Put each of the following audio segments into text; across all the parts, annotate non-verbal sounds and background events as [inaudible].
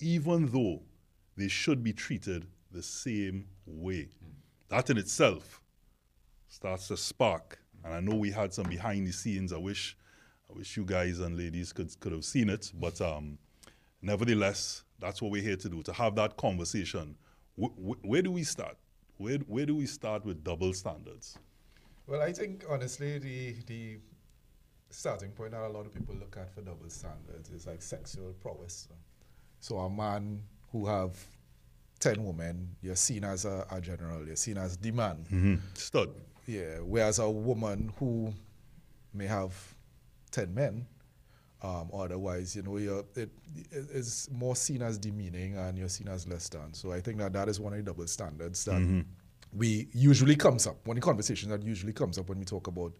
even though they should be treated the same way. That in itself starts to spark. And I know we had some behind the scenes. I wish, I wish you guys and ladies could could have seen it. But um, nevertheless, that's what we're here to do to have that conversation. Wh- wh- where do we start? Where where do we start with double standards? Well, I think honestly, the the starting point that a lot of people look at for double standards is like sexual prowess. So a man who have ten women, you're seen as a, a general, you're seen as the man. Mm-hmm. Stud. Yeah. Whereas a woman who may have ten men, um, otherwise, you know, you're, it is more seen as demeaning and you're seen as less than. So I think that that is one of the double standards that Mm-hmm. we usually comes up, one of the conversations that usually comes up when we talk about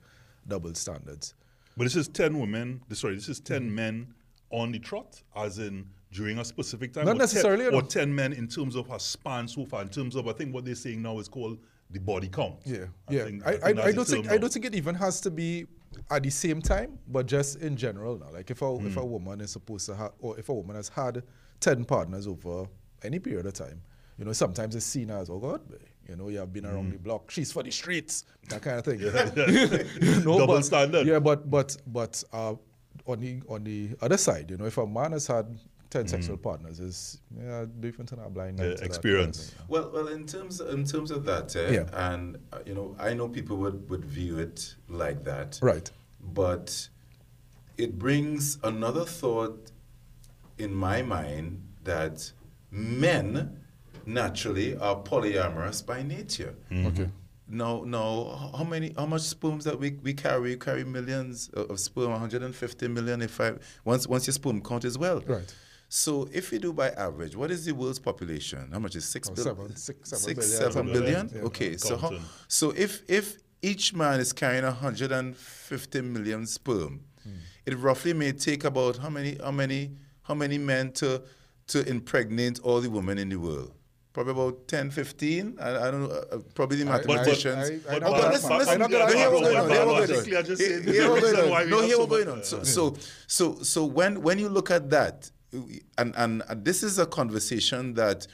double standards. But this is 10 women, sorry, this is 10 men on the trot, as in during a specific time? Not or necessarily, 10, or 10 men in terms of a span so far, in terms of, I think what they're saying now is called the body count. Yeah, I yeah. think- I, I, I don't think term I don't think it even has to be at the same time, but just in general now. Like if a if Hmm. a woman is supposed to have, or if a woman has had ten partners over any period of time, you know, sometimes it's seen as oh God, you know, you have been around Hmm. the block. She's for the streets, that kind of thing. yeah. [laughs] you know, Double but- standard. Yeah, but but but uh, on the on the other side, you know, if a man has had ten sexual partners, is yeah, different than a blind. Yeah, eye to that kind of experience. Well, well, in terms in terms of that, eh, Yeah. and uh, you know, I know people would, would view it like that. Right. but it brings another thought in my mind that men naturally are polyamorous by nature. Okay. No, no. How many? How much sperms that we, we carry? We carry millions of, of sperm. 150 million. If I once once your sperm count as well. Right. So if you do by average, what is the world's population? How much is six Oh, bil- seven- six- seven six, billion, seven something like billion? Yeah. Okay, so how, so if if each man is carrying 150 million sperm, it roughly may take about how many how many how many men to to impregnate all the women in the world? Probably about 10, 15. I, I don't know. Uh, probably the I- I- mathematicians. I- I But- Oh, but that listen, listen. I'm not gonna no, argue here we're going on. Here we're going on. Here- said the here we're going on. No, have here we're going on. So, so, so, so when when you look at that, and and this is a conversation that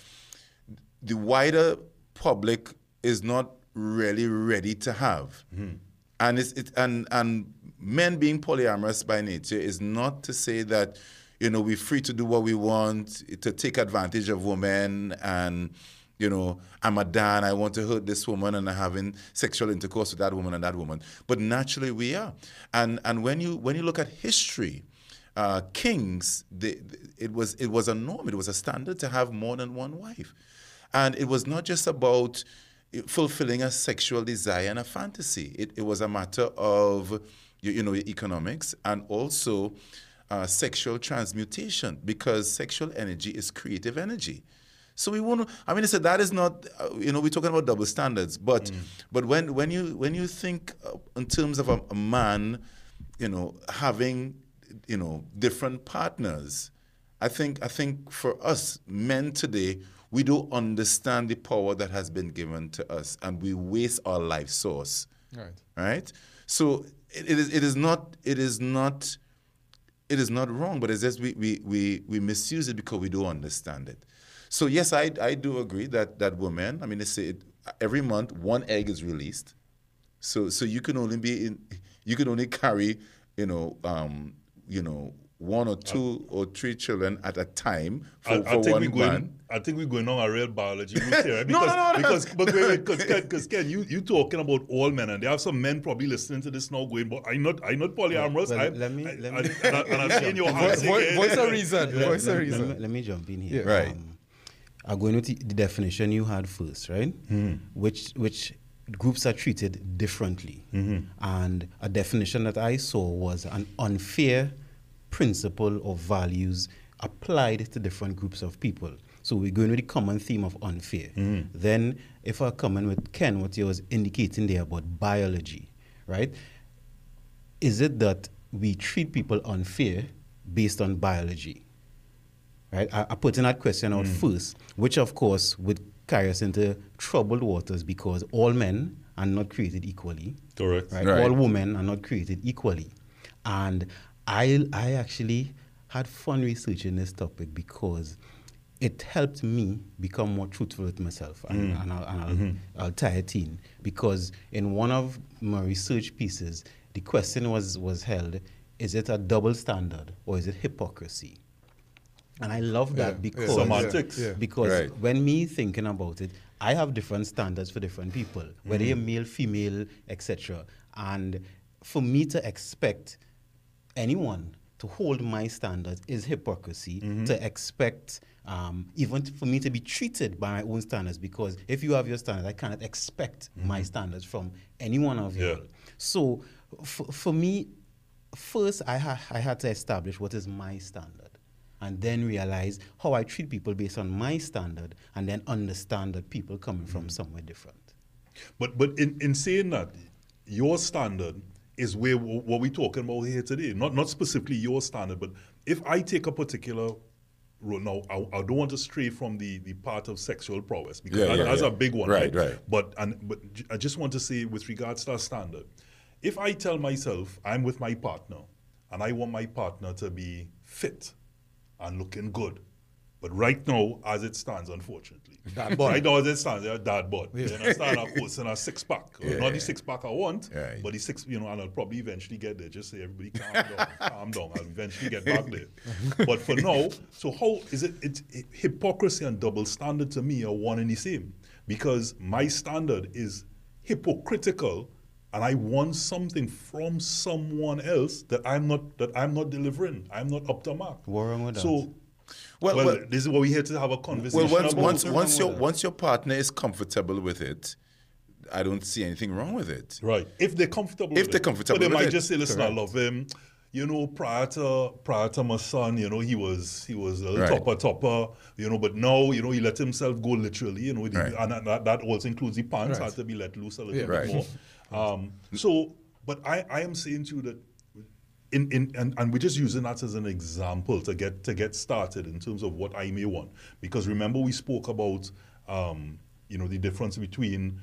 the wider public is not really ready to have. And it's it, and and men being polyamorous by nature is not to say that you know we're free to do what we want to take advantage of women and you know I'm a Dan I want to hurt this woman and I'm having sexual intercourse with that woman and that woman. But naturally we are. And and when you when you look at history uh, kings they, it was it was a norm it was a standard to have more than one wife and it was not just about fulfilling a sexual desire and a fantasy. It, it was a matter of, you, you know, economics and also uh, sexual transmutation because sexual energy is creative energy. So we want to. I mean, I said that is not. Uh, you know, we're talking about double standards, but but when when you when you think uh, in terms of a, a man, you know, having you know different partners, I think I think for us men today, we don't understand the power that has been given to us, and we waste our life source. Right. Right. So it, it is it is not it is not it is not wrong, but it's just we, we, we, we misuse it because we don't understand it. So yes, I, I do agree that that women. I mean, they say it, every month one egg is released. So so you can only be in you can only carry you know um, you know one or uh, two or three children at a time for, I, I for think one we're going. man. I think we're going on a real biology [laughs] route here No, because no, no, no. because but wait, wait, because Ken, you you talking about all men, and there are some men probably listening to this now going, but I'm not I'm not polyamorous. Well, I, let me- I, let I, me- and, I, and I'm seeing your hands. Voice, saying, voice a reason. Let- Voice a reason. Let, me, let me jump in here. Yeah. Right. I'm going with the, the definition you had first, right? Hmm. Which which groups are treated differently. Mm-hmm. And a definition that I saw was an unfair principle or values applied to different groups of people. So we're going with the common theme of unfair. Mm. Then if I come in with Ken, what he was indicating there about biology, right? Is it that we treat people unfair based on biology? right? I, I put in that question out mm. first, which of course would carry us into troubled waters because all men are not created equally, Correct. right? Right. All women are not created equally, and I I actually had fun researching this topic because it helped me become more truthful with myself and, and, I'll, and I'll, Mm-hmm. I'll tie it in because in one of my research pieces the question was was held is it a double standard or is it hypocrisy and I love that Yeah, yeah. because Semantics. Yeah. because Right. when me thinking about it, I have different standards for different people, whether you're male, female, etc. And for me to expect anyone to hold my standards is hypocrisy. Mm-hmm. To expect um, even for me to be treated by my own standards, because if you have your standards, I cannot expect my mm-hmm. standards from any one of you. Yeah. So for, for me, first I, ha- I had to establish what is my standard and then realize how I treat people based on my standard and then understand that people coming from mm-hmm. somewhere different. But but in, in saying that, your standard is where what we're talking about here today. Not not specifically your standard, but if I take a particular road now, I, I don't want to stray from the, the part of sexual prowess because Yeah, that- yeah, that's yeah. a big one, Right, right? right. But and but I just want to say with regards to our standard, if I tell myself I'm with my partner and I want my partner to be fit and looking good. But right now, as it stands, unfortunately, [laughs] Dad bod. right now as it stands, yeah, dad bod. You understand? Of course, in a six pack, Yeah. not the six pack I want, Right. but the six, you know, and I'll probably eventually get there. Just say everybody calm down, [laughs] calm down. I'll eventually get back there. [laughs] But for now, so how is it? It's it, hypocrisy and double standard to me are one and the same because my standard is hypocritical. And I want something from someone else that I'm not that I'm not delivering. I'm not up to mark. What wrong with that? So, Well, well, well- this is what we're here to have a conversation Well, once about. once once your once your partner is comfortable with it, I don't see anything wrong with it. Right. If they're comfortable If with they're it. comfortable But they with might it. just say, listen, I love him. You know, prior to prior to my son, you know, he was he was a little Right. topper topper, you know, but now, you know, he let himself go literally, you know, the- Right. and that, that also includes the pants Right. had to be let loose a little Yeah. bit Right. more. Um, so but I, I am saying to you that in, in and, and we're just using that as an example to get to get started in terms of what I may want. Because remember we spoke about um, you know the difference between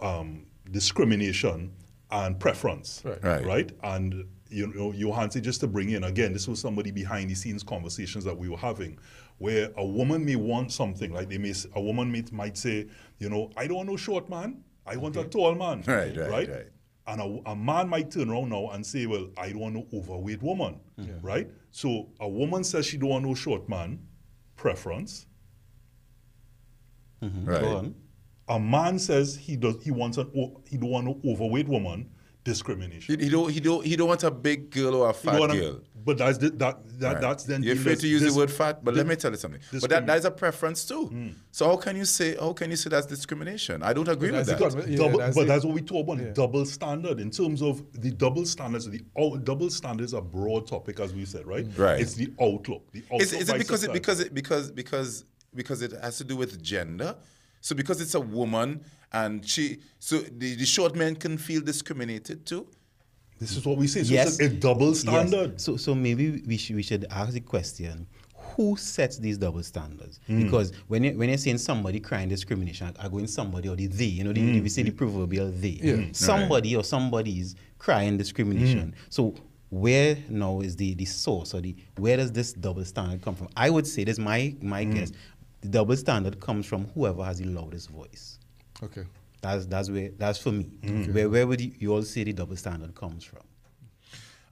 um, discrimination and preference. Right. Right. Right? And you know, Johansi, just to bring in again, this was somebody behind the scenes conversations that we were having, where a woman may want something, like they may, s- a woman may, might say, you know, I don't want no short man, I want a tall man, Right, right, right. And a, a man might turn around now and say, well, I don't want no overweight woman, right? So a woman says she don't want no short man, preference. Mm-hmm. Right. Go on. A man says he does he wants an he don't want no overweight woman, discrimination. He, he don't he don't he don't want a big girl or a fat know what girl. But that's the, that that Right. that's then You're afraid to use dis- the word fat, but let me tell you something. But that, that is a preference too. Hmm. So how can you say how can you say that's discrimination? I don't agree with that. the con- yeah, double, that's but the- that's what we talk about yeah. double standard in terms of the double standards. The out, double standards are broad topic, as we said, right? Right. It's the outlook. The outlook Is, is it because it because it because because because it has to do with gender? So because it's a woman and she so the, the short men can feel discriminated too? this is what we say. So yes. it's a, a double Yes. standard. So, so maybe we should, we should ask the question who sets these double standards? Hmm. Because when, you, when you're saying somebody crying discrimination, I go in somebody or the they, you know, the, Hmm. we say the proverbial they. Yeah. Somebody or somebody's crying discrimination. So, where now is the, the source or the where does this double standard come from? I would say this my my Hmm. guess. The double standard comes from whoever has the loudest voice. Okay. That's that's where that's for me. Hmm. Where where would you, you all say the double standard comes from?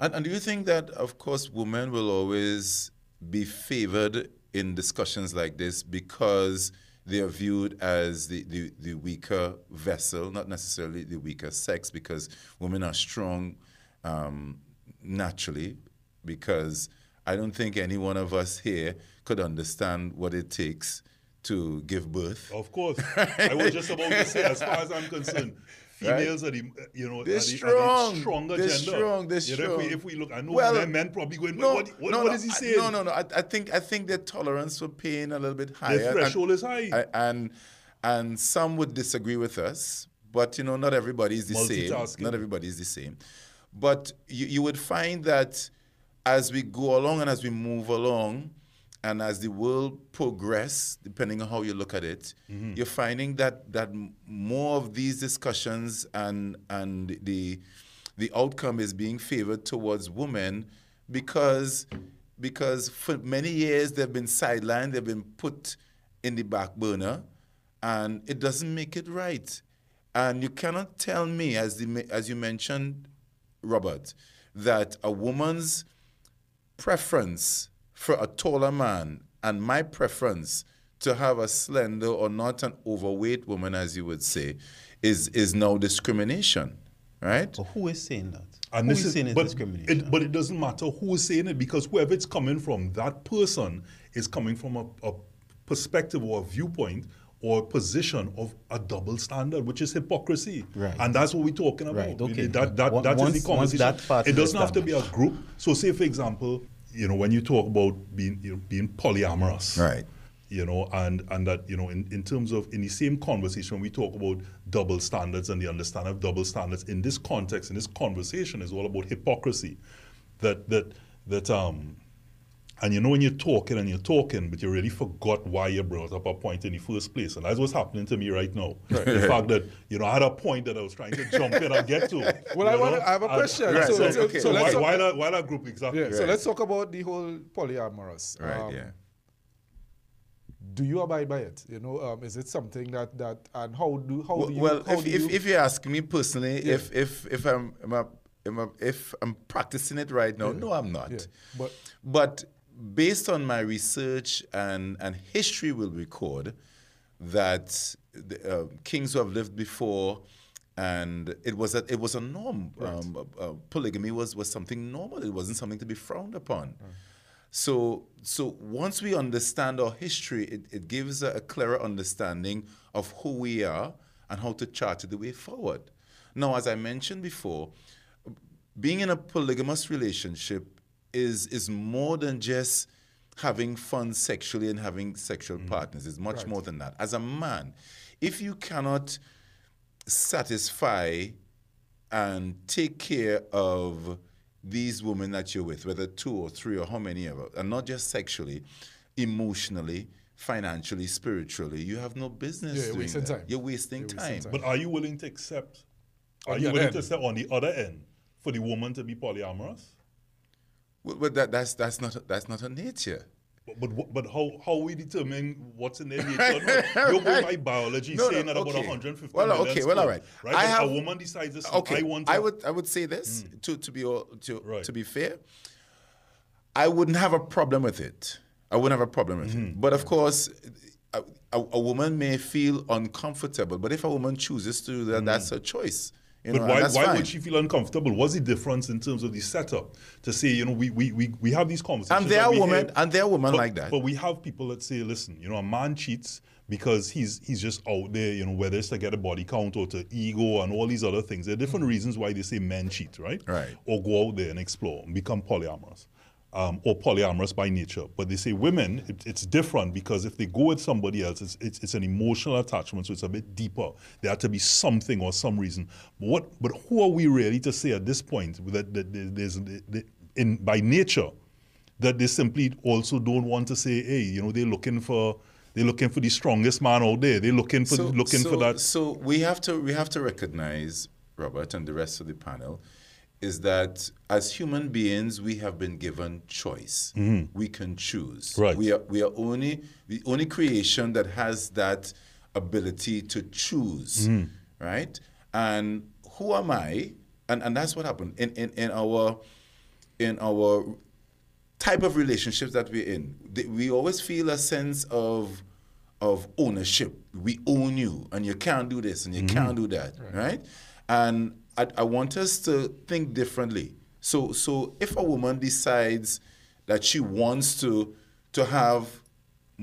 And, and do you think that, of course, women will always be favored in discussions like this because they are viewed as the, the, the weaker vessel, not necessarily the weaker sex, because women are strong um, naturally? Because I don't think any one of us here could understand what it takes to give birth. Of course. [laughs] I was just about to say, as far as I'm concerned, [laughs] females are the you know They're are strong. the stronger They're gender. strong. They're You know, if, we, if we look, I know Well, men, men probably going. No, what, what, no, what is he saying? No, no, no. I, I think I think their tolerance for pain a little bit higher. and- threshold is high. I- and and some would disagree with us, but you know, not everybody is the same. Not everybody is the same. But you, you would find that as we go along and as we move along, and as the world progress, depending on how you look at it, Mm-hmm. you're finding that that more of these discussions and and the the outcome is being favored towards women because because for many years they've been sidelined, they've been put in the back burner, and it doesn't make it right. And you cannot tell me, as the as you mentioned, Robert, that a woman's preference for a taller man and my preference to have a slender or not an overweight woman, as you would say, is is now discrimination, right? But who is saying that? And who this is is, saying it's but discrimination? It, but it doesn't matter who is saying it because whoever it's coming from, that person is coming from a, a perspective or a viewpoint or a position of a double standard, which is hypocrisy. Right. And that's what we're talking about. Right, okay. That, that, Once- that is the conversation. that part it is doesn't have to be a group. So say, for example, you know, when you talk about being, you know, being polyamorous. Right. You know, and, and that, you know, in, in terms of, in the same conversation, we talk about double standards and the understanding of double standards. In this context, in this conversation, is all about hypocrisy. That, that, that, um, and you know when you're talking and you're talking, but you really forgot why you brought up a point in the first place. And that's what's happening to me right now. The fact that, you know, I had a point that I was trying to jump in and get to. [laughs] Well, I wanna- I have a And- question. and So- So, so- okay. so so let's why, talk- why, that, group exactly? Yeah, so let's talk about the whole polyamorous. Right. Um, yeah. Do you abide by it? You know, um, is it something that that and how do how Well, do you well, how if, do if, you, if you ask me personally, Yeah. if if if I'm, am I- am I- if I'm practicing it right now, no, I'm not. yeah, but But based on my research and, and history will record that the, uh, kings who have lived before and it was a, it was a norm. Um, uh, uh, polygamy was, was something normal. It wasn't something to be frowned upon. So so once we understand our history, it, it gives a, a clearer understanding of who we are and how to chart the way forward. Now, as I mentioned before, being in a polygamous relationship is is more than just having fun sexually and having sexual mm-hmm. partners. It's much more than that. As a man, if you cannot satisfy and take care of these women that you're with, whether two or three or how many ever, and not just sexually, emotionally, financially, spiritually, you have no business Yeah, you're doing wasting that. time. You're wasting You're time. wasting time. But are you willing to accept? Are On you willing other to accept on the other end for the woman to be polyamorous? But that, that's that's not that's not her nature. But but, but how how we determine what's in their nature? No, You're going by biology No, no, saying that about okay. 150 Well, million okay, well, all right. right. I have- a woman decides this. Okay, I want. To, I would I would say this to to be all, to Right. to be fair. I wouldn't have a problem with it. I wouldn't have a problem with Mm-hmm. it. But of course, a, a, a woman may feel uncomfortable. But if a woman chooses to do that, that's her choice. You. But know, why, why fine. would she feel uncomfortable? What's the difference in terms of the setup? To say, you know, we, we, we, we have these conversations. And there are women, hear- and there are women but, like that. But we have people that say, listen, you know, a man cheats because he's he's just out there, you know, whether it's to get a body count or to ego and all these other things. There are different hmm. reasons why they say men cheat, right? Right. Or go out there and explore and become polyamorous. Um, or polyamorous by nature. But they say women, it, it's different because if they go with somebody else, it's, it's, it's an emotional attachment, so it's a bit deeper. There had to be something or some reason. But what? But who are we really to say at this point that, that there- there's that in by nature that they simply also don't want to say, hey, you know, they're looking for they're looking for the strongest man out there. They're looking for looking so, for that. So we have to we have to recognize Robert and the rest of the panel is that as human beings we have been given choice. We can choose. Mm-hmm. Right. We are we are only the only creation that has that ability to choose. Mm-hmm. Right? And who am I? And and that's what happened in in, in our in our type of relationships that we're in, we always feel a sense of of ownership. We own you, and you can't do this, and you can't do that, right? And I, I want us to think differently. So, so if a woman decides that she wants to to have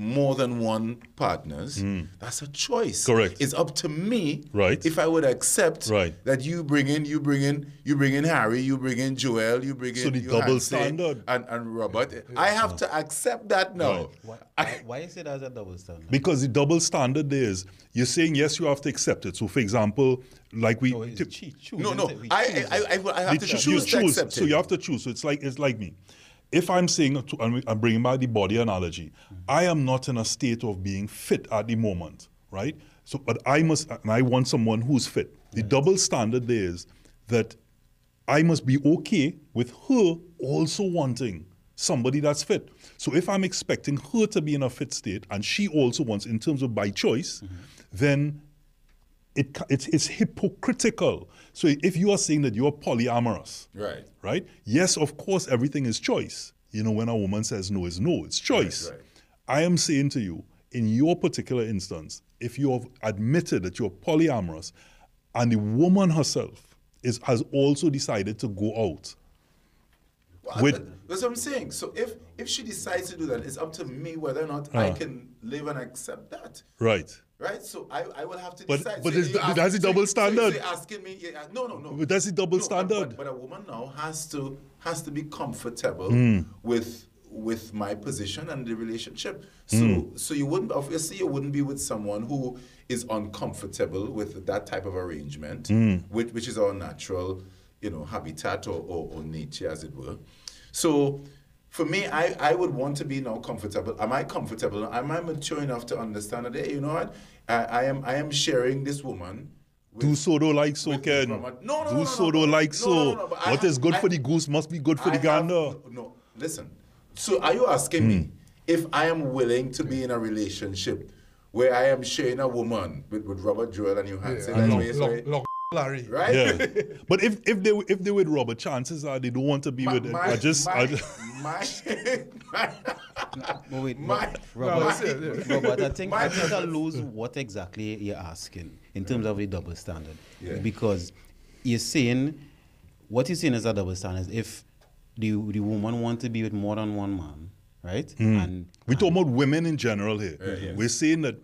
more than one partners, hmm. that's a choice. Correct. It's up to me, Right. If I would accept Right. that you bring in, you bring in, you bring in Harry, you bring in Joel, you bring in So the Johanse double standard. and, and Robert. I have to accept that now. Right. Why, why, why is it as a double standard? Because the double standard is you're saying yes, you have to accept it. So, for example, like we No, it's tip- cheat, choose, No, no. We I, choose I, it. I, I have the to cho- choose, you to accept So it. you have to choose. So it's like it's like me. If I'm saying, to, I'm bringing back the body analogy, I am not in a state of being fit at the moment, right? So, but I must, and I want someone who's fit. The double standard there is that I must be okay with her also wanting somebody that's fit. So if I'm expecting her to be in a fit state and she also wants, in terms of by choice, mm-hmm. then it, it's, it's hypocritical. So if you are saying that you're polyamorous, Right. right? Yes, of course, everything is choice. You know, when a woman says no, is no, it's choice. right. I am saying to you, in your particular instance, if you have admitted that you're polyamorous and the woman herself is, has also decided to go out, Well, With- that's what I'm saying. So if if she decides to do that, it's up to me whether or not I Uh. can live and accept that. right? Right, so I, I will have to But- decide. but so is ask- that's so- double so- so standard. you're asking me, yeah, no, no, no. But that's the double No, standard. But, but a woman now has to has to be comfortable Hmm. with with my position and the relationship. So Hmm. so you wouldn't obviously you wouldn't be with someone who is uncomfortable with that type of arrangement, Hmm. which which is our natural, you know, habitat or, or, or nature as it were. So for me, I, I would want to be now comfortable. Am I comfortable? Am I mature enough to understand that? Hey, you know what? I, I am I am sharing this woman. with- Do so do like so, Ken. with No, no, Do no, no, so do no, like no, so. no, no, but what have- is good for the goose must be good for I the have- gander. no, listen. So are you asking Hmm. me if I am willing to be in a relationship where I am sharing a woman with, with Robert Joel and you had say Yeah, that long, way, long, sorry, long Larry. right? Yeah, [laughs] but if if they if they with Robert, chances are they don't want to be My, with. my, I just, my, I just my, [laughs] my, But wait, My- Robert, No, my- it's- yeah. Robert, I think, I think I lose what exactly you're asking in terms of the double standard. Yeah. Because you're saying, what you're saying is a double standard. If the, the woman want to be with more than one man, right? Hmm. And we talk about women in general here. Yeah, yes. We're saying that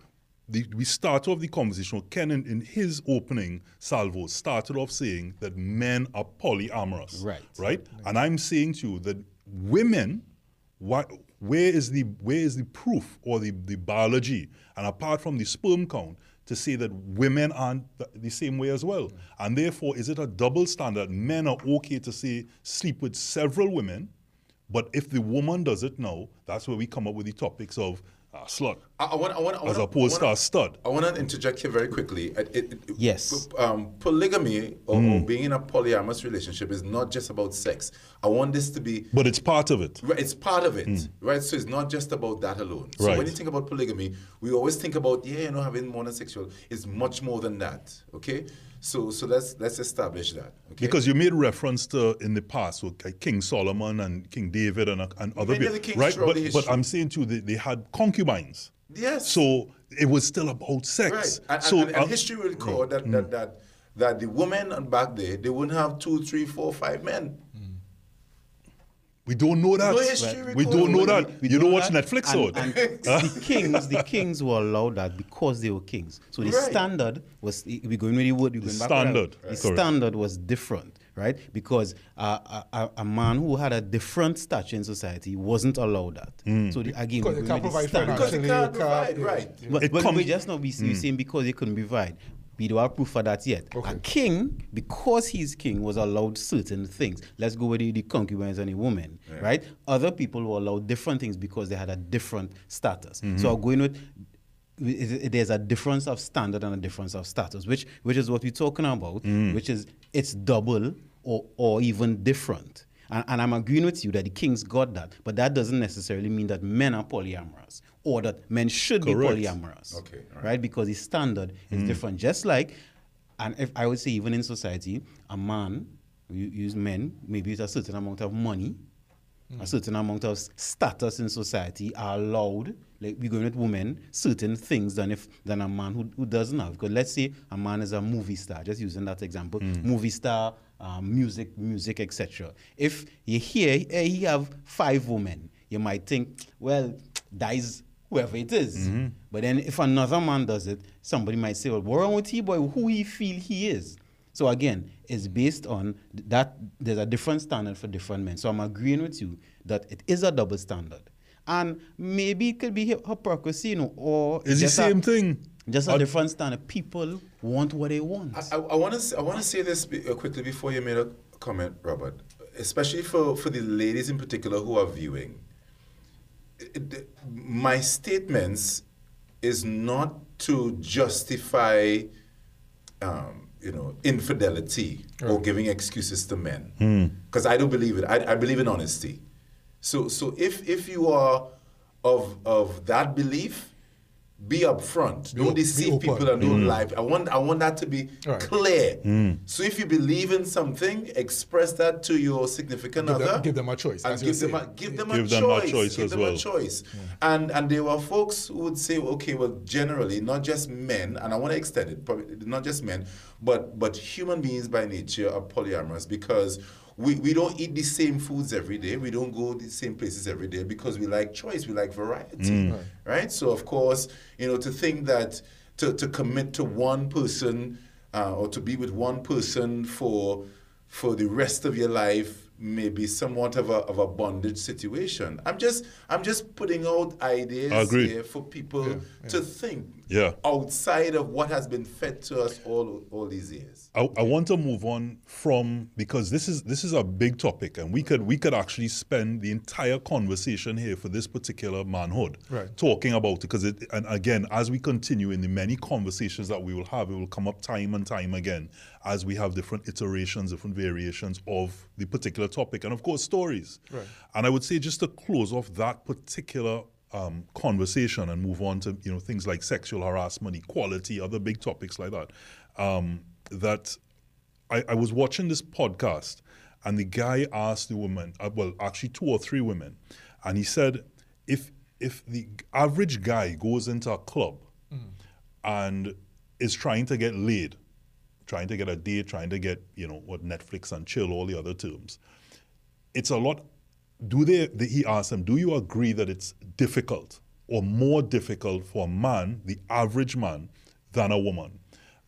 the, we start off the conversation. Ken, in, in his opening salvo, started off saying that men are polyamorous. Right. Right. And I'm saying to you that women, why, where is the where is the proof or the, the biology, and apart from the sperm count, to say that women aren't th- the same way as well? Mm. And therefore, is it a double standard? Men are okay to say sleep with several women, but if the woman does it now, that's where we come up with the topics of uh, slut I, I want, I want, I want, as opposed to a stud. I want to interject here very quickly. It- it- it- Yes. Um, polygamy or, or Hmm. being in a polyamorous relationship is not just about sex. I want this to be. But it's part of it. Right, it's part of it, right? So it's not just about that alone. So. Right. when you think about polygamy, we always think about yeah, you know, having more than sexual. It's much more than that. Okay, so so let's let's establish that. Okay, Because you made reference to in the past with like King Solomon and King David and, and other Many people, right? But, but. I'm saying too, they, they had concubines. yes, So it was still about sex. and, and- so and, and uh, history will record that, that that that the women back there they wouldn't have two, three, four, five men. We don't know that. No history we don't know that. We you don't know watch that, Netflix and, or and [laughs] the kings, the kings were allowed that because they were kings. So the Right. standard was we going with the word. The going back standard, The. Correct. standard was different, right? Because uh, a, a, a man who had a different stature in society wasn't allowed that. Hmm. So the, again, Because we you going can't with provide standard. Because you can't provide, right. But, It but comes- we just not be mm. saying because he couldn't provide. We don't have proof for that yet. Okay. A king, because he's king, was allowed certain things. Let's go with the, the concubines and the women, right? Other people were allowed different things because they had a different status. Mm-hmm. So I'm going with it- it- there's a difference of standard and a difference of status, which which is what we're talking about, mm. which is it's double or or even different. And, and I'm agreeing with you that the kings got that, but that doesn't necessarily mean that men are polyamorous or that men should Correct. be polyamorous. Okay, right. right. Because the standard is hmm. different. Just like, and if I would say even in society, a man, you use men, maybe with a certain amount of money, a hmm. certain amount of status in society are allowed, like we're going with women, certain things than if than a man who, who doesn't have. Because let's say a man is a movie star, just using that example, hmm. movie star, um, music, music, etc. If you hear eh, he have five women, you might think, well, that is whoever it is. But then if another man does it, somebody might say, well, what wrong with he boy? Who he feel he is? So again, it's based on that there's a different standard for different men. So I'm agreeing with you that it is a double standard. And maybe it could be hypocrisy, you know, or It's the just a- same thing. Just a different standard. People want what they want. I, I want to I want to say this uh, quickly before you made a comment, Robert. Especially for, for the ladies in particular who are viewing. It- it- my statements is not to justify, um, you know, infidelity or giving excuses to men, because I don't believe it. I, I believe in honesty. So so if if you are of of that belief, be upfront. Be don't mm. deceive people and don't lie. I want I want that to be Right. clear. Mm. So if you believe in something, express that to your significant Give them- other. give them a choice, And as you're give them a, saying. give them Give a them a choice. choice give as them well. a choice. And and there were folks who would say, okay, well, generally, not just men, and I want to extend it, probably not just men, but but human beings by nature are polyamorous because we, we don't eat the same foods every day. We don't go the same places every day because we like choice, we like variety. Right. So of course, you know, to think that to, to commit to one person uh, or to be with one person for for the rest of your life may be somewhat of a, of a bondage situation. I'm just I'm just putting out ideas here for people to think Yeah. outside of what has been fed to us all all these years. I, I want to move on from because this is this is a big topic and we could we could actually spend the entire conversation here for this particular manhood Right. talking about it because it and again as we continue in the many conversations that we will have it will come up time and time again as we have different iterations different variations of the particular topic and of course stories Right. and I would say just to close off that particular um, conversation and move on to you know things like sexual harassment, equality, other big topics like that. Um, that I, I was watching this podcast and the guy asked the woman, uh, well, actually two or three women, and he said, if if the average guy goes into a club and is trying to get laid, trying to get a date, trying to get you know what Netflix and chill, all the other terms, it's a lot. Do they? the- He asked them, "Do you agree that it's difficult or more difficult for a man, the average man, than a woman?"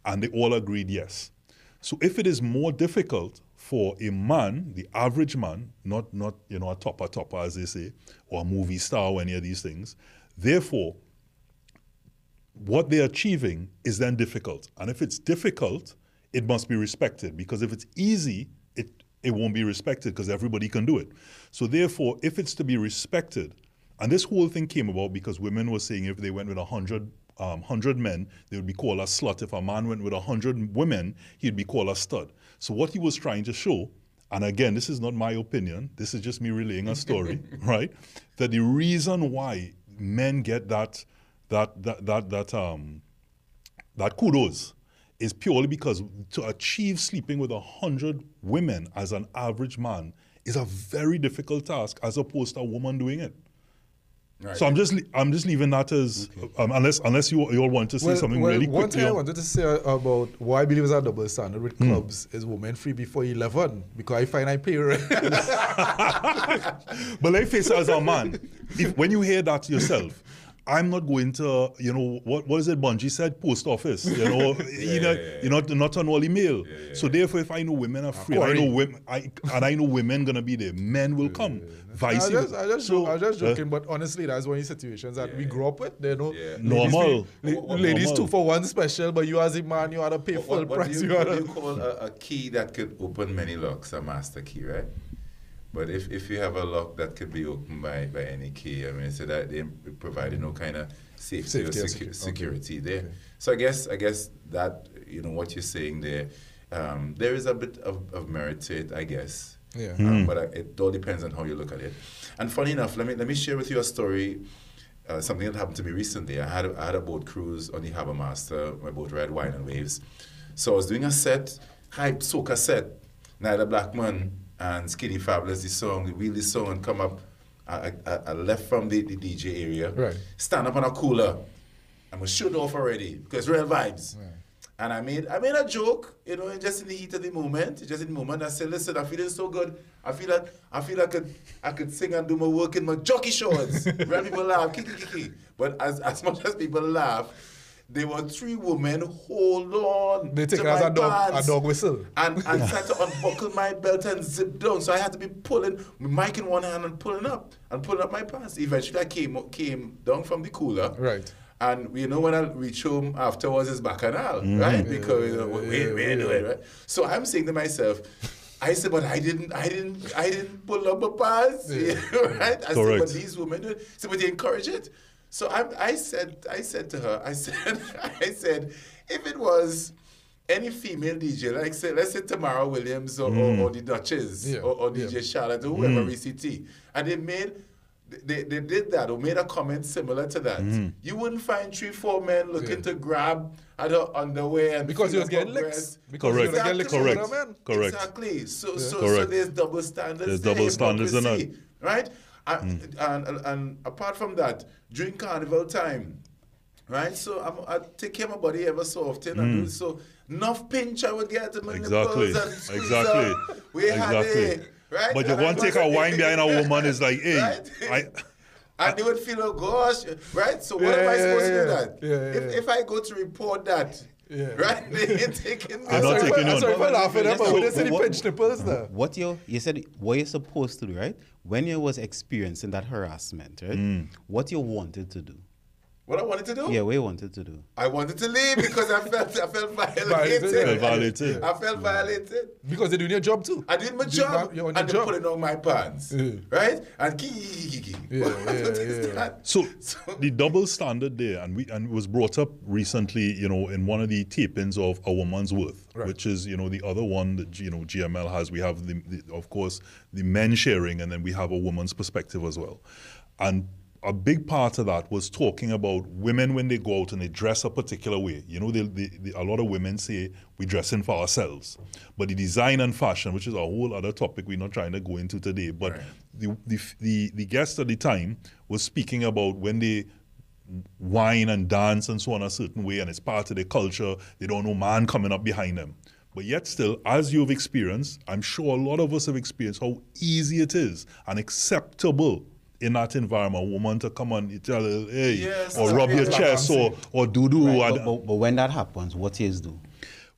And they all agreed yes. So if it is more difficult for a man, the average man, not not you know a topper topper as they say, or a movie star or any of these things, therefore what they're achieving is then difficult. And if it's difficult, it must be respected because if it's easy, it, won't be respected because everybody can do it. So therefore, if it's to be respected, and this whole thing came about because women were saying if they went with 100, um, 100 men, they would be called a slut. If a man went with 100 women, he'd be called a stud. So what he was trying to show, and again, this is not my opinion, this is just me relaying a story, [laughs] right? That the reason why men get that that that that that um that kudos is purely because to achieve sleeping with a hundred women as an average man is a very difficult task as opposed to a woman doing it. Right. So I'm just le- I'm just leaving that as um, unless unless you you all want to say something really quick. one quickly. thing I wanted to say about why I believe it's a double standard with Hmm. clubs is women free before 11 because I find I pay rent. [laughs] but let me face it as a man. If, when you hear that yourself, I'm not going to, you know, what, what is it Bungie said? Post office. You know, [laughs] you know, you're not, not on all email. so therefore, if I know women are free, I know women, I, and I know women gonna be there, men will come. Vice I just, versa. I just, So, joke, I just uh, joking, but honestly, that's one of the situations that we grew up with. They know, Yeah. ladies Normal. free- la- Normal. ladies two for one special, but you as a man, you had to pay What, full what, what price. do you, you what do you call a, a key that could open many locks? A master key, right? But if, if you have a lock that could be opened by, by any key, I mean, so that they provided no kind of safety, Safety or or secu- secu- okay. security there. Okay. So I guess I guess that you know what you're saying there, um, there is a bit of, of merit to it, I guess. Yeah. Um, but I, it all depends on how you look at it. And funny enough, let me let me share with you a story. Uh, something that happened to me recently. I had a, I had a boat cruise on the Harbour Master. My boat ride Wine and Waves. So I was doing a set, hype soca set. Nailah Blackman and Skinny Fabulous, the song, the wheelie song, and come up. I, I, I left from the, the DJ area, Right. stand up on a cooler. I was shut off already because real vibes. Right. And I made I made a joke, you know, just in the heat of the moment, just in the moment. I said, "Listen, I'm feeling so good. I feel like I feel like I could I could sing and do my work in my jockey shorts." [laughs] Real people laugh, kiki kiki. But as as much as people laugh, there were three women. Hold on, They take to it as my a dog, pants a dog whistle. and and tried to unbuckle my belt and zip down. So I had to be pulling my mic in one hand and pulling up and pulling up my pants. Eventually, I came came down from the cooler. Right. And you know when I reach home afterwards is bacchanal, mm. right? Because uh, you know, wait, wait, wait, right? So I'm saying to myself, I said, but I didn't, I didn't, I didn't pull up a pass, [laughs] right? I said, but these women do it. So, but they encourage it. So I, I said, I said to her, I said, [laughs] I said, if it was, any female DJ, like say, let's say Tamara Williams or, or, mm. or the Duchess Yeah, or, or yeah. DJ Charlotte or whoever mm. ECT, and they made they, they did that or made a comment similar to that. Mm. You wouldn't find three, four men looking Yeah. to grab at her underwear and Because he was getting licks. Because Correct. getting Correct. Correct. Exactly. So, so, so Correct. there's double standards. There's there, double standards in hypocrisy. Right? And, and, and, and apart from that, during carnival time, right? So I'm, I take care of my body ever so often. And do so enough pinch I would get to my Mm. Exactly. nipples and Exactly. up. We had Exactly. it, right? But you And I want to take a wine behind a woman is like, hey, Right? I, [laughs] and they would feel, oh gosh, right? So what Yeah, am I yeah, supposed to yeah. do that? Yeah, if, if I go to report that, Yeah. [laughs] right? They ain't taking me. They're not sorry taking for, you I'm on. sorry for laughing at So- but we didn't see but the what- pinch nipples there. What you you said what you're supposed to do, right? When you was experiencing that harassment, right? Mm. What you wanted to do. What I wanted to do? Yeah, what you wanted to do. I wanted to leave because I felt I felt Violated. violated. Felt violated. I felt violated. Because they're doing your job too. I did my job you're on and your they job. put it on my pants, Yeah. right? And. Yeah, yeah, [laughs] is yeah. that? So the double standard there, and we and was brought up recently, you know, in one of the tapings of A Woman's Worth, Right. which is you know the other one that you know GML has. We have the, the of course the men sharing, and then we have a woman's perspective as well, and. A big part of that was talking about women when they go out and they dress a particular way. You know, they, they, they, a lot of women say we dressing for ourselves, but the design and fashion, which is a whole other topic we're not trying to go into today. But Right. the, the, the, the guest at the time was speaking about when they wine and dance and so on a certain way, and it's part of their culture. They don't know man coming up behind them. But yet, still, as you've experienced, I'm sure a lot of us have experienced how easy it is and acceptable in that environment. A woman to come and tell her, hey, Yes, or rub your chest or, or do doo. Right, and but, but, but when that happens, what you do?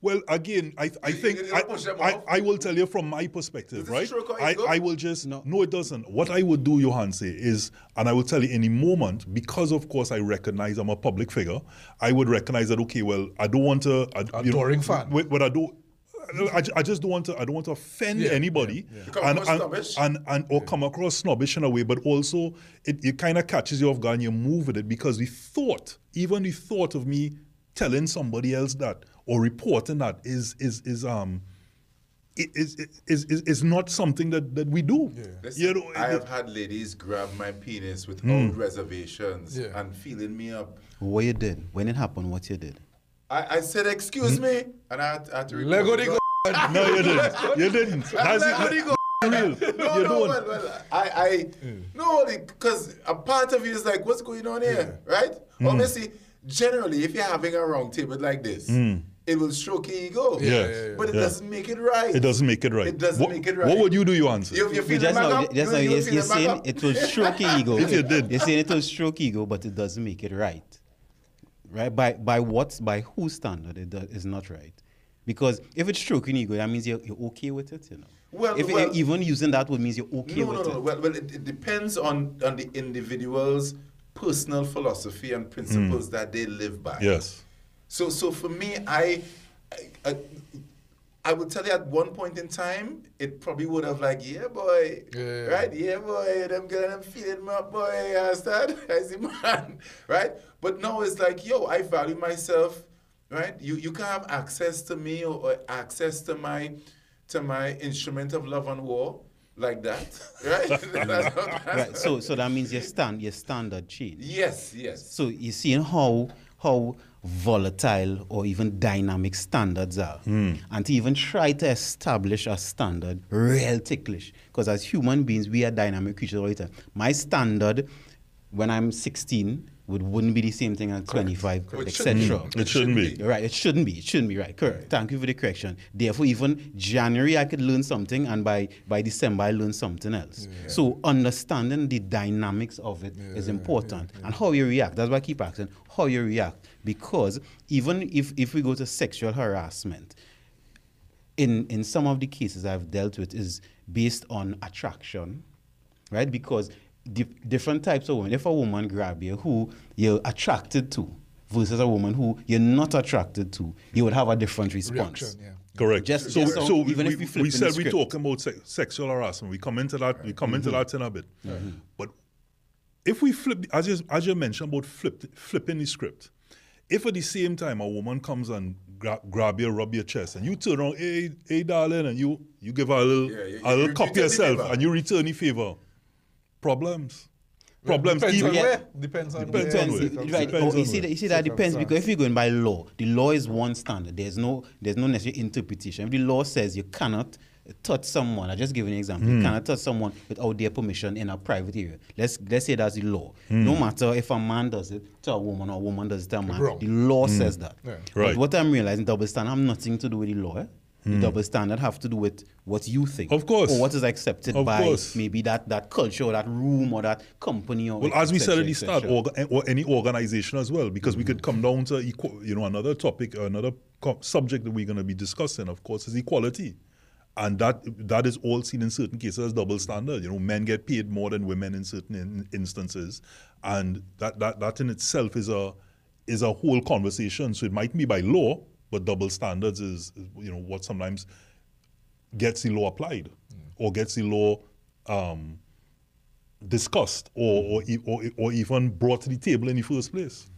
well, again, I, I think I, I. I will tell you from my perspective, right? I. I will just no. no, it doesn't. What I would do, Johan, say is, and I will tell you in a moment, because of course I recognize I'm a public figure. I would recognize that. Okay, well, I don't want to. I, you know, Adoring fan. But, but I do. I, I just don't want to. I don't want to offend Yeah, anybody, yeah, yeah. And, and, and and or come across snobbish in a way, but also it, it kind of catches you off guard and you move with it because the thought, even the thought of me telling somebody else that or reporting that is is is um i- is is is, is not something that, that we do. Listen, You know, I it- have had ladies grab my penis without Hmm. reservations Yeah. and feeling me up. What you did? When it happened, what you did? I, I said, excuse Hmm. me, and I had, I had to report Lego it. the go. [laughs] no, you didn't. You didn't. [laughs] Has Lego it, go. [laughs] real. No, you no, don't. well, well, I, I, no, because a part of you is like, what's going on here, right? Hmm. Obviously, generally, if you're having a round table like this, it will stroke your ego. Yeah, yeah, yeah. But it yeah. doesn't make it right. It doesn't make it right. It doesn't what, make it right. What would you do, you answer? You, you You feel just the now, up? just now, you, you're, you feel you're saying up? it will stroke your ego. If you did. You're saying it will stroke ego, but it doesn't make it right. Right? By by what? By whose standard it do, is not right. Because if it's stroking ego, that means you're, you're okay with it, you know. Well, if well- even using that word means you're okay no, with no, no. it. Well, well it, it depends on, on the individual's personal philosophy and principles hmm. that they live by. yes. So, so for me, I, I, I, I would tell you at one point in time, it probably would have like, yeah, boy, Yeah. right, yeah, boy, them girl, them feeling my boy, you understand? [laughs] I see, man, right? But now it's like, yo, I value myself, right? You, you can have access to me or, or access to my, to my instrument of love and war like that, [laughs] right? [laughs] Right. So so that means your stand your standard change. yes, yes. So you're seeing how how volatile or even dynamic standards are. Hmm. And to even try to establish a standard, real ticklish. Because as human beings, we are dynamic creatures all the time. My standard when I'm 16 would, wouldn't be the same thing at 25, It shouldn't etc. be. It shouldn't be. Right, it shouldn't be. It shouldn't be right. Correct. Thank you for the correction. Therefore, even January I could learn something, and by by December I learn something else. So understanding the dynamics of it is important, and how you react. That's why I keep asking how you react, because even if if we go to sexual harassment, in in some of the cases I've dealt with is based on attraction, right? Because di- different types of women. If a woman grab you who you're attracted to versus a woman who you're not attracted to, you would have a different response. Reaction, yeah. Correct. Just- so, just so so even we, if we we, flip in the said we script. talking about se- sexual harassment. We come into that. We come Mm-hmm. into that in a bit. But if we flip, as you, as you mentioned about flip, flipping the script, if at the same time a woman comes and gra- grab your, rub your chest, and you turn around, hey, hey, darling, and you you give her a little, Yeah, you- a little you cup return the yourself, and you return the favor. Problems. Problems. Depends on where. Depends on Depends where. on where. you- right. Depends Oh, you see, that, you see that depends because if you're going by law, the law is one standard. There's no there's no necessary interpretation. If the law says you cannot touch someone, I just give you an example. Hmm. You cannot touch someone without their permission in a private area. Let's let's say that's the law. Hmm. No matter if a man does it to a woman or a woman does it to a man, Wrong. the law says that. Yeah. But Right. what I'm realizing, double standard have nothing to do with the law. eh? The double standard have to do with what you think, Hmm. Of course. or what is accepted Of by course. maybe that, that culture or that room or that company or Well, as we said at the etc., start, etc. orga- or any organization as well, because we could come down to equal, you know another topic, another co- subject that we're going to be discussing, of course, is equality, and that that is all seen in certain cases as double standard. You know, men get paid more than women in certain in, instances, and that, that that in itself is a is a whole conversation. So it might be by law, but double standards is you know what sometimes gets the law applied mm. or gets the law. Um, discussed or, mm. or, e- or, or even brought to the table in the first place.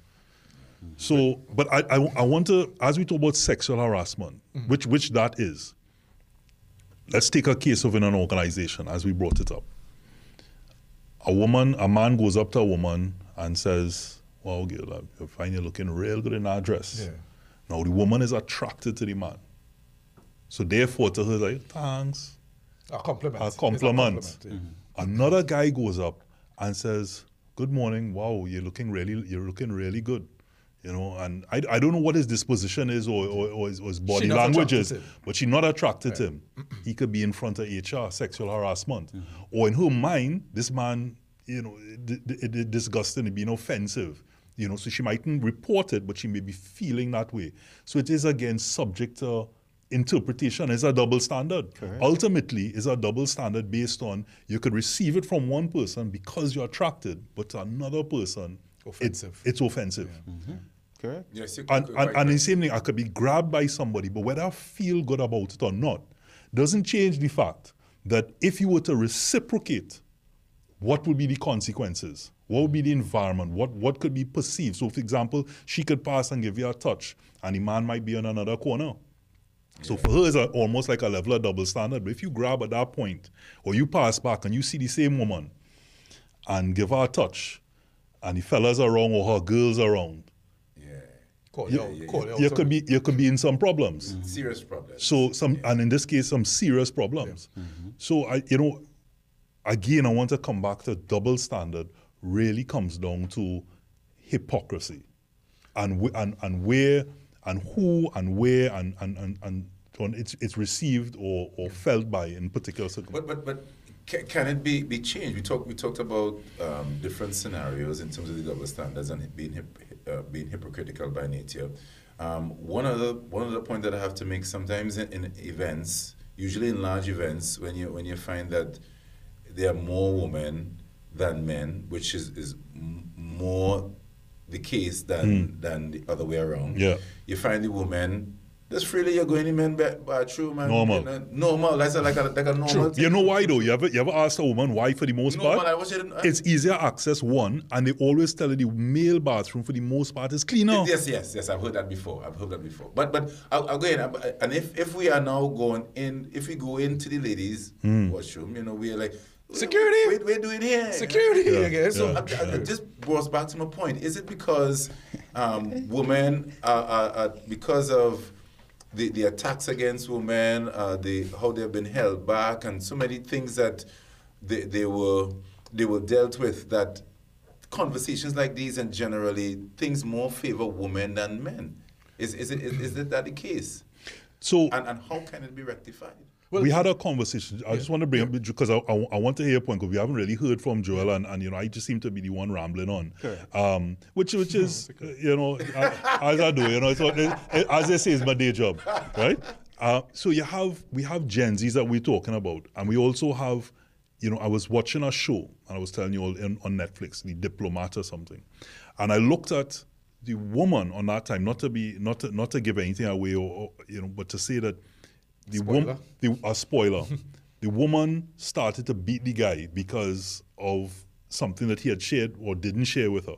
So, but I, I, I want to, as we talk about sexual harassment, mm. which, which that is, let's take a case of in an organization as we brought it up. A woman, a man goes up to a woman and says, Wow, girl, I- find you looking real good in that dress. Yeah. Now, the woman is attracted to the man. So, therefore, to her, like, thanks A compliment. a compliment. compliment, yeah. Mm-hmm. Another guy goes up and says, "Good morning. Wow, you're looking really, you're looking really good." You know, and I, I don't know what his disposition is or, or, or, his, or his body language is, attracted to him. but she not attracted to him. He could be in front of HR, sexual harassment, or in her mind, this man, you know, d- d- d- disgusting, it being offensive. You know, so she mightn't report it, but she may be feeling that way. So it is again subject to interpretation. It's a double standard. Ultimately, it's a double standard based on you could receive it from one person because you're attracted, but to another person, it- Offensive. it's offensive. Mm-hmm. Correct. Yes, you And, and, right, the same thing, I could be grabbed by somebody, but whether I feel good about it or not doesn't change the fact that if you were to reciprocate, what would be the consequences? What would be the environment? What, what could be perceived? So, for example, she could pass and give you a touch, and the man might be in another corner. So for her, it's a, almost like a level of double standard. But if you grab at that point, or you pass back and you see the same woman and give her a touch, and the fellas are around or her girls are around, Yeah. You, you you out. you on could be you could be in some problems. Serious problems. So some, and in this case, some serious problems. So I, you know, again, I want to come back to double standard. Really comes down to hypocrisy, and and and where and who and where and and and, and it's it's received or, or felt by in particular circumstances. But but but can, can it be, be changed? We talked we talked about um, different scenarios in terms of the double standards and it being hip, uh, being hypocritical by nature. Um, one other one other point that I have to make sometimes in, in events, usually in large events, when you when you find that there are more women than men, which is is m- more the case than than the other way around. Yeah. You find the woman. Just freely you're going in men ba- bathroom and Normal. you know, normal. That's like a like a normal. thing. You know why though? You ever you ever ask a woman why for the most No, part? man, I it's easier access one, and they always tell you the male bathroom for the most part is cleaner. Yes, yes, yes. I've heard that before. I've heard that before. But but I'll, I'll go in. And if if we are now going in, if we go into the ladies' Hmm. washroom, you know, we're like Security! What we're doing here? Security Yeah, again. So yeah. I, I, it just brought back to my point. Is it because um, women are, are, are because of the, the attacks against women, uh, the how they've been held back, and so many things that they, they were they were dealt with that conversations like these and generally things more favor women than men. Is is it is, is it that the case? So And and how can it be rectified? Well, we had a conversation. I just want to bring up because I, I, I want to hear a point because we haven't really heard from Joel and, and you know I just seem to be the one rambling on, um, which which is you know I- as I do you know it's what, as they say it's my day job, right? Uh, so you have we have Gen Zs that we're talking about, and we also have you know I was watching a show and I was telling you all in, on Netflix, The Diplomat or something, and I looked at the woman on that time not to be not to, not to give anything away or, or you know but to say that the Spoiler. woman the a spoiler the woman started to beat the guy because of something that he had shared or didn't share with her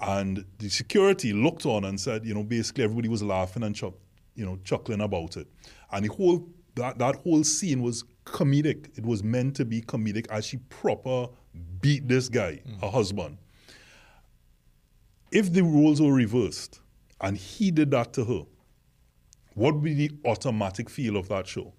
and the security looked on and said you know basically everybody was laughing and chuck, you know, chuckling about it. And the whole that that whole scene was comedic. It was meant to be comedic as she proper beat this guy, her husband. If the roles were reversed and he did that to her, what would be the automatic feel of that show?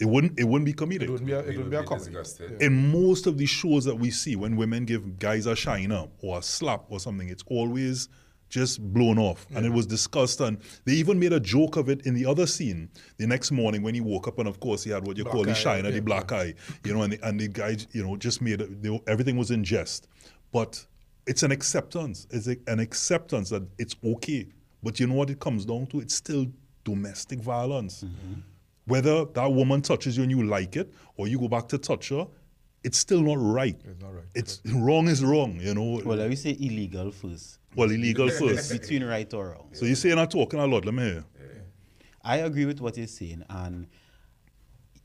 It wouldn't. It wouldn't be comedic. It wouldn't be a, it wouldn't be a comedy. disgusted. in most of the shows that we see, when women give guys a shine up or a slap or something, it's always just blown off. And it was discussed, and they even made a joke of it in the other scene. The next morning when he woke up, and of course he had what you Black call the eye, shiner, yeah, the black eye, you know, and the, and the guy, you know, just made it, they, everything was in jest. But it's an acceptance. It's a, an acceptance that it's okay. But you know what it comes down to? It's still domestic violence. Mm-hmm. Whether that woman touches you and you like it, or you go back to touch her, it's still not right. It's not right, It's wrong is wrong, you know. Well, let me say illegal first. Well, illegal first. Between right or wrong. So you're saying I'm talking a lot. Let me hear. I agree with what you're saying, and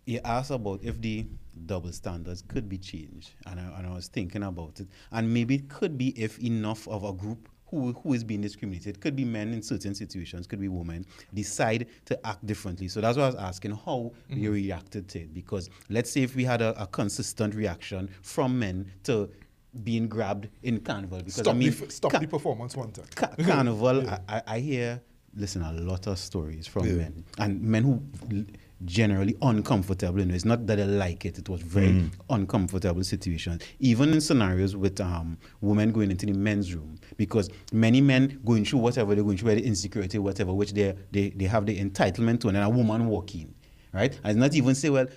you asked about if the double standards could be changed, and I, and I was thinking about it, and maybe it could be if enough of a group who who is being discriminated, could be men in certain situations, could be women, decide to act differently. So that's why I was asking how you reacted to it, because let's say if we had a, a consistent reaction from men to being grabbed in carnival, because Stop, I mean, the, stop ca- the performance one time. Ca- [laughs] carnival, I, I, I hear, listen, a lot of stories from Yeah. men and men who l- generally uncomfortable in it. It's not that they like it; it was very uncomfortable situation. Even in scenarios with um, women going into the men's room, because many men going through whatever they're going through, whether insecurity, whatever, which they they they have the entitlement to, and then a woman walk in, right? And not even say, well.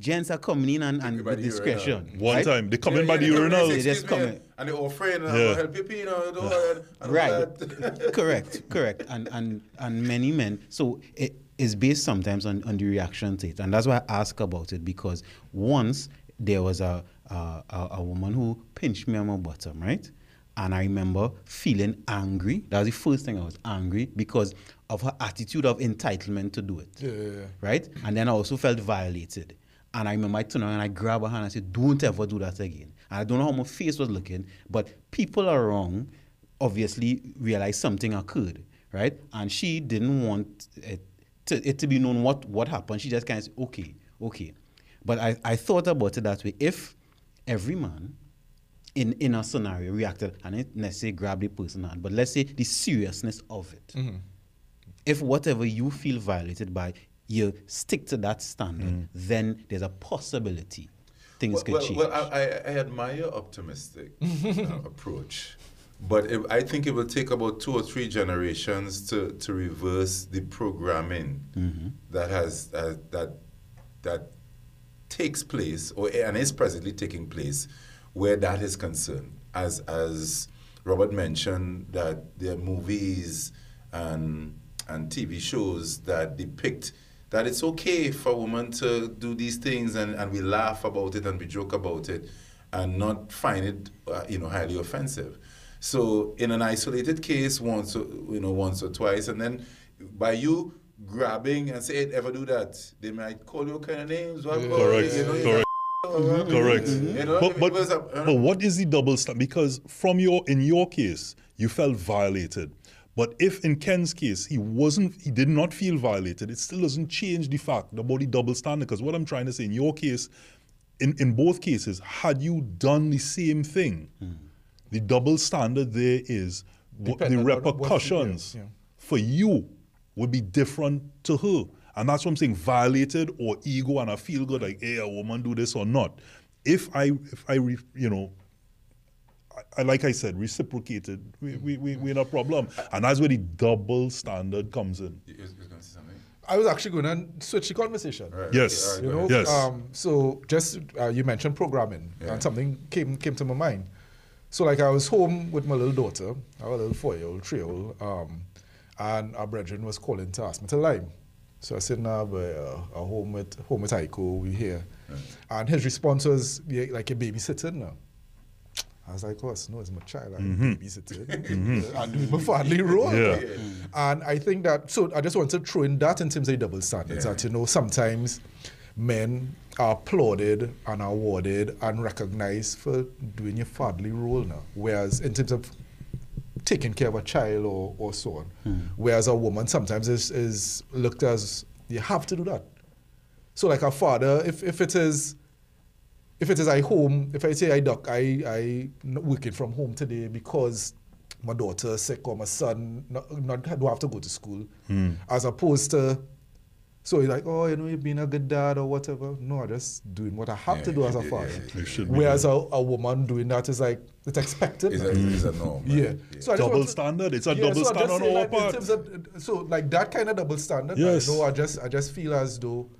Gents are coming in and, and with the urinal. discretion. One right? time they come in Yeah, by yeah, the they come in urinal. say, They just "Excuse come in. And they're all afraid, and uh, Yeah. I'll help you pee, you know, don't worry, and all right that. [laughs] correct correct and and and many men so it is based sometimes on, on the reaction to it and that's why i ask about it because once there was a a, a, a woman who pinched me on my bottom right and i remember feeling angry that was the first thing i was angry because of her attitude of entitlement to do it Yeah, yeah, yeah. right? And then I also felt violated. And I remember I turned around and I grabbed her hand and I said, Don't ever do that again. And I don't know how my face was looking, but people are wrong, obviously realized something occurred, right? And she didn't want it to, it to be known what, what happened. She just kind of said, Okay, okay. But I, I thought about it that way. If every man in, in a scenario reacted, and it necessarily grab the person hand, but let's say the seriousness of it Mm-hmm. if whatever you feel violated by, you stick to that standard, then there's a possibility things well, could well, change. well, I, I, I admire your optimistic uh, [laughs] approach, but it, I think it will take about two or three generations to, to reverse the programming Mm-hmm. that has uh, that that takes place or and is presently taking place where that is concerned. As as Robert mentioned, that there are movies and and TV shows that depict that it's okay for women to do these things and, and we laugh about it and we joke about it and not find it uh, you know highly offensive. So in an isolated case once or, you know once or twice and then by you grabbing and say hey, ever do that they might call you kind of names what about Correct. You know, you Correct. Got- Correct. Mm-hmm. You know, But, but, because, uh, but what is the double standard? Because from your in your case, you felt violated. But if in Ken's case he wasn't, he did not feel violated, it still doesn't change the fact about the double standard. Because what I'm trying to say in your case, in, in both cases, had you done the same thing, the double standard there is what the Dependent what you repercussions yeah. for you would be different to her. And that's what I'm saying, violated or ego and I feel good like, hey, a woman do this or not. If I, if I, re, you know, I, I, like I said, reciprocated, we, we, we, we're in a problem. And that's where the double standard comes in. You- you gonna say something? I was actually going to switch the conversation. Right, Yes. okay, You know. Yes. um, so just uh, you mentioned programming, Yeah. and something came came to my mind. So like I was home with my little daughter, our little four year old, three year old, um, and our brethren was calling to ask me to lime. So I said, "Nah, but uh, home with home with Aiko, we here," and his response was yeah, like a babysitting now. I was like, oh, no, it's my child. I'm babysitting. And doing my family role. Yeah. And I think that, so I just want to throw in that in terms of the double standards. Yeah. That, you know, sometimes men are applauded and awarded and recognized for doing your fatherly role now. Whereas in terms of taking care of a child or, or so on. Hmm. Whereas a woman sometimes is, is looked as you have to do that. So like a father, if, if it is if it is I home, if I say I duck, I I not working from home today because my daughter sick or my son not, not don't have to go to school, hmm. as opposed to so you're like, oh, you know, you've been a good dad or whatever. No, I'm just doing what I have to do as a Yeah, father. yeah, You should be Whereas a, a woman doing that is like it's expected. It's a, it's a norm. right? Yeah. So Double to- standard. It's a yeah, double so standard on say, our like, in part. terms of- so like that kind of double standard. Yes. I know. I just I just feel as though,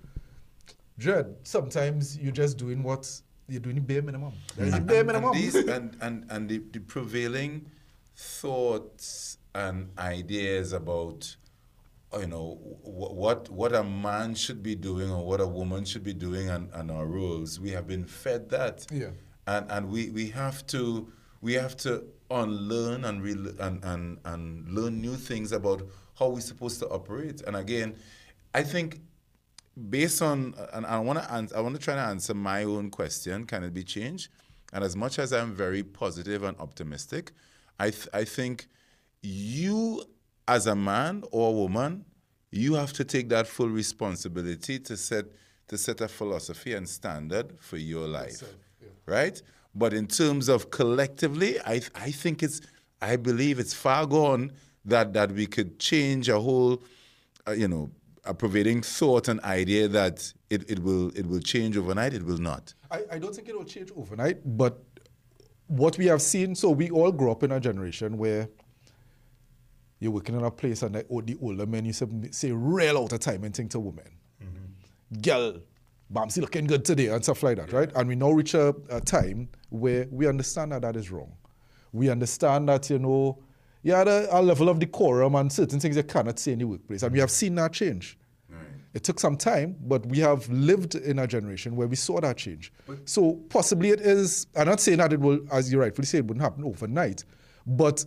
dread. Sometimes you're just doing what you're doing the bare minimum. There's the And, bare minimum. and, these, [laughs] and, and, and the, the prevailing thoughts and ideas about you know what what a man should be doing or what a woman should be doing and, and our roles we have been fed that. Yeah. and and we, we have to we have to unlearn and, re- and and and learn new things about how we're supposed to operate. And again I think based on and I want to I want to try to answer my own question can it be changed? And as much as I'm very positive and optimistic I th- I think you as a man or a woman you have to take that full responsibility to set to set a philosophy and standard for your life right but in terms of collectively I I think it's I believe it's far gone that that we could change a whole uh, you know, a pervading thought and idea that it, it will it will change overnight. It will not. I, I don't think it will change overnight, but what we have seen, so we all grew up in a generation where you're working in a place and the, the older men used to say real out of time and think to women. Mm-hmm. Girl, Bamsi looking good today and stuff like that, right? And we now reach a, a time where we understand that that is wrong. We understand that, you know, you had a, a level of decorum and certain things you cannot say in the workplace. And we have seen that change. It took some time, but we have lived in a generation where we saw that change. so possibly it is, I'm not saying that it will, as you rightfully say, it wouldn't happen overnight. But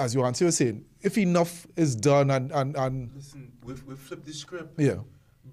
as your answer was saying, if enough is done and, and, and Listen, we've, we've flipped the script. yeah.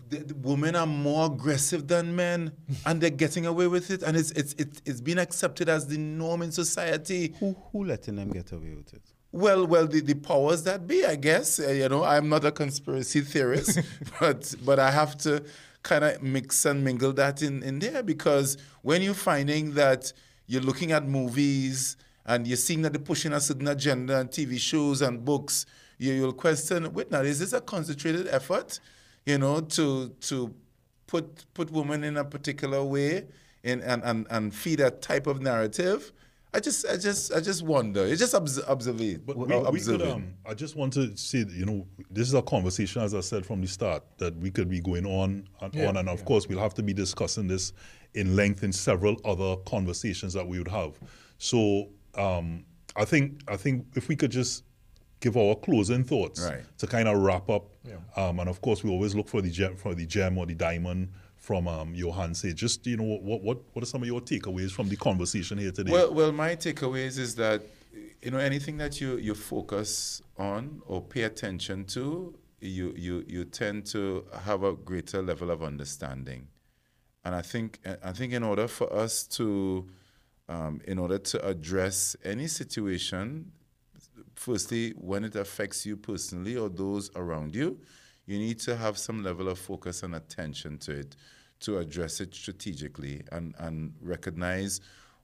The, the women are more aggressive than men, [laughs] and they're getting away with it, and it's it's it's, it's been accepted as the norm in society. Who who letting them get away with it? Well, well, the, the powers that be, I guess. Uh, you know, I'm not a conspiracy theorist, [laughs] but but I have to kind of mix and mingle that in, in there because when you're finding that you're looking at movies and you're seeing that they're pushing a certain agenda and TV shows and books, you, you'll question, wait now, is this a concentrated effort, you know, to to put put women in a particular way in, and, and, and feed a type of narrative? I just, I just, I just wonder. It's just obs- observe. But we, we could, um, I just want to say, that, you know, this is a conversation, as I said from the start, that we could be going on and Yeah, on. And of course, we'll have to be discussing this in length in several other conversations that we would have. So um, I think, I think if we could just give our closing thoughts Right. to kind of wrap up. Yeah. Um, and of course, we always look for the gem, for the gem or the diamond from um, Johan. Say, just you know, what what what are some of your takeaways from the conversation here today? Well, well, my takeaways is that you know anything that you you focus on or pay attention to, you you you tend to have a greater level of understanding, and I think I think in order for us to, um, in order to address any situation, firstly, when it affects you personally or those around you, you need to have some level of focus and attention to it to address it strategically and, and recognize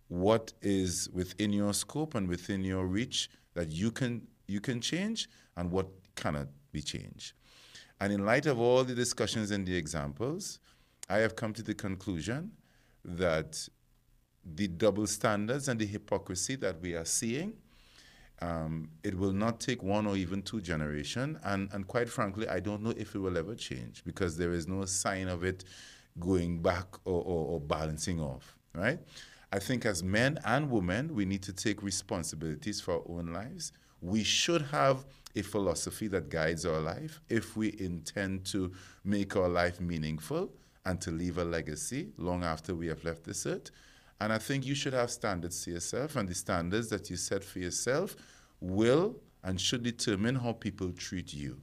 what is within your scope and within your reach that you can you can change and what cannot be changed. And in light of all the discussions and the examples, I have come to the conclusion that the double standards and the hypocrisy that we are seeing um, it will not take one or even two generation. And, and quite frankly i don't know if it will ever change because there is no sign of it going back or, or, or balancing off right? I think as men and women we need to take responsibilities for our own lives. We should have a philosophy that guides our life if we intend to make our life meaningful and to leave a legacy long after we have left this earth and I think you should have standards to yourself, and the standards that you set for yourself will and should determine how people treat you.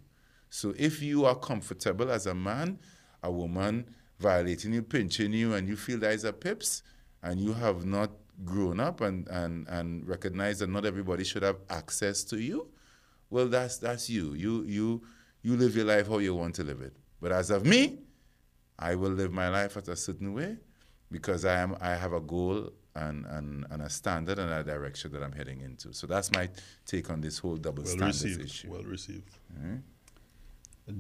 So if you are comfortable as a man, a woman violating you, pinching you, and you feel that is a pips, and you have not grown up and, and, and recognized that not everybody should have access to you, well, that's that's you. You you you live your life how you want to live it. But as of me, I will live my life at a certain way because I am I have a goal and, and, and a standard and a direction that I'm heading into. So that's my take on this whole double Well standards received. issue. Well received. Mm-hmm.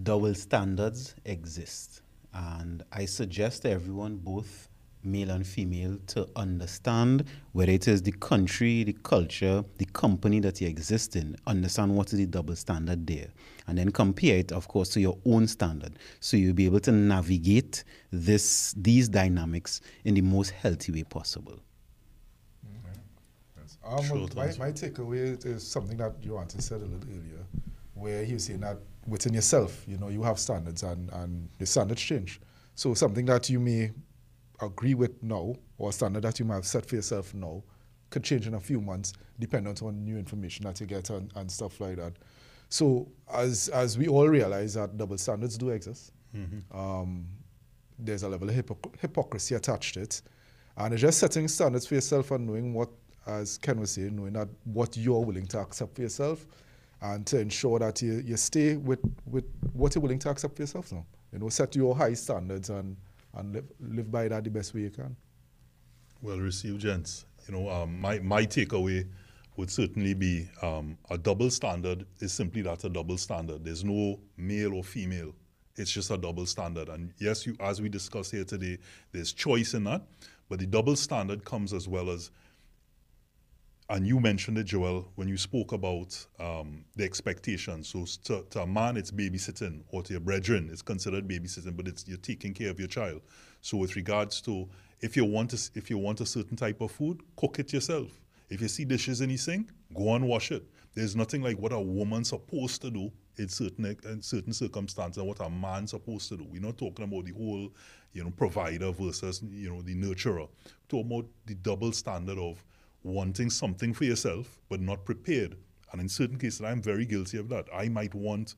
double standards exist. And I suggest to everyone, both male and female, to understand whether it is the country, the culture, the company that you exist in, understand what is the double standard there. And then compare it, of course, to your own standard. So you'll be able to navigate this these dynamics in the most healthy way possible. Yes. Um, my, my takeaway is something that Johannes said a little earlier, where he was saying that within yourself, you know, you have standards and, and the standards change. So something that you may agree with now, or a standard that you might have set for yourself now, could change in a few months, depending on new information that you get and, and stuff like that. So as as we all realize that double standards do exist, um, there's a level of hypocr- hypocrisy attached to it. And it's just setting standards for yourself and knowing what, as Ken was saying, knowing that what you're willing to accept for yourself and to ensure that you, you stay with, with what you're willing to accept for yourself now. You know, set your high standards and, and live, live by that the best way you can. Well received, gents. You know, um, my, my takeaway would certainly be um, a double standard is simply that a double standard. There's no male or female. It's just a double standard. And yes, you, as we discussed here today, there's choice in that, but the double standard comes as well as and you mentioned it, Joel, when you spoke about um, the expectations. So to, to a man, it's babysitting, or to your brethren, it's considered babysitting, but it's you're taking care of your child. So with regards to if you want to, if you want a certain type of food, cook it yourself. If you see dishes in the sink, go and wash it. There's nothing like what a woman's supposed to do in certain in certain circumstances and what a man's supposed to do. We're not talking about the whole, you know, provider versus you know the nurturer. We're talking about the double standard of wanting something for yourself but not prepared. And in certain cases, I'm very guilty of that. I might want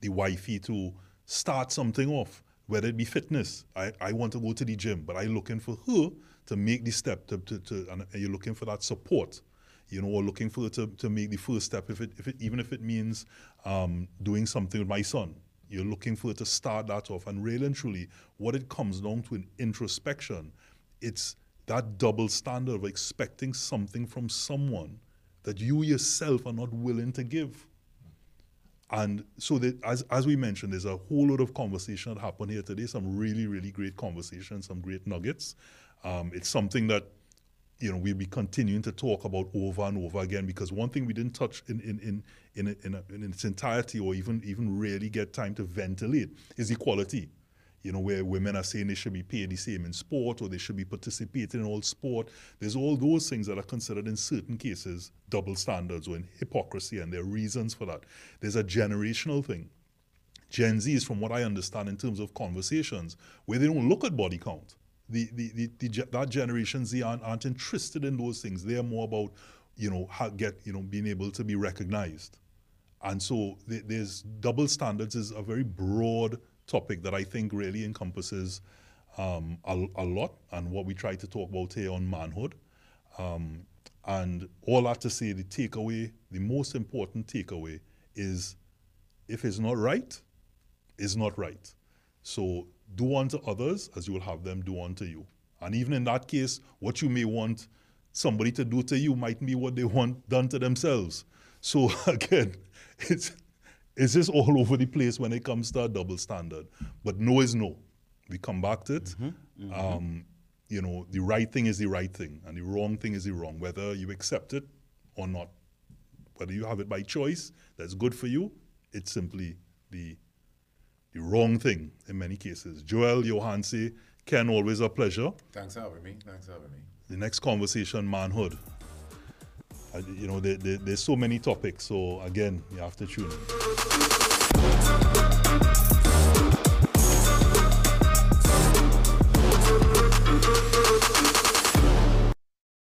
the wifey to start something off, whether it be fitness. I, I want to go to the gym, but I'm looking for her to make the step to, to, to and you're looking for that support, you know, or looking for to, to make the first step, if it, if it even if it means um, doing something with my son. You're looking for to start that off. And really and truly, what it comes down to in introspection, it's that double standard of expecting something from someone that you yourself are not willing to give. And so, that, as, as we mentioned, there's a whole lot of conversation that happened here today. Some really, really great conversations, some great nuggets. Um, it's something that you know we'll be continuing to talk about over and over again because one thing we didn't touch in in in in, in, a, in its entirety or even even really get time to ventilate is equality you know, where women are saying they should be paid the same in sport or they should be participating in all sport. There's all those things that are considered in certain cases double standards or in hypocrisy, and there are reasons for that. There's a generational thing. Gen Z is, from what I understand, in terms of conversations, where they don't look at body count. The, the, the, the that generation Z aren't, aren't interested in those things. They are more about, you know, how get, you know, being able to be recognized. And so th- there's double standards is a very broad topic that I think really encompasses um, a, a lot and what we try to talk about here on manhood. Um, and all that to say, the takeaway, the most important takeaway is if it's not right, it's not right. So do unto others as you will have them do unto you. And even in that case, what you may want somebody to do to you might be what they want done to themselves. So [laughs] again, it's it's just all over the place when it comes to a double standard. But no is no. We come back to it. Um, you know, the right thing is the right thing, and the wrong thing is the wrong, whether you accept it or not. Whether you have it by choice, that's good for you. It's simply the the wrong thing in many cases. Joel, Johansi, Ken, always a pleasure. Thanks for having me. Thanks for having me. The next conversation, manhood. Uh, you know, there, there, there's so many topics. So again, you have to tune in.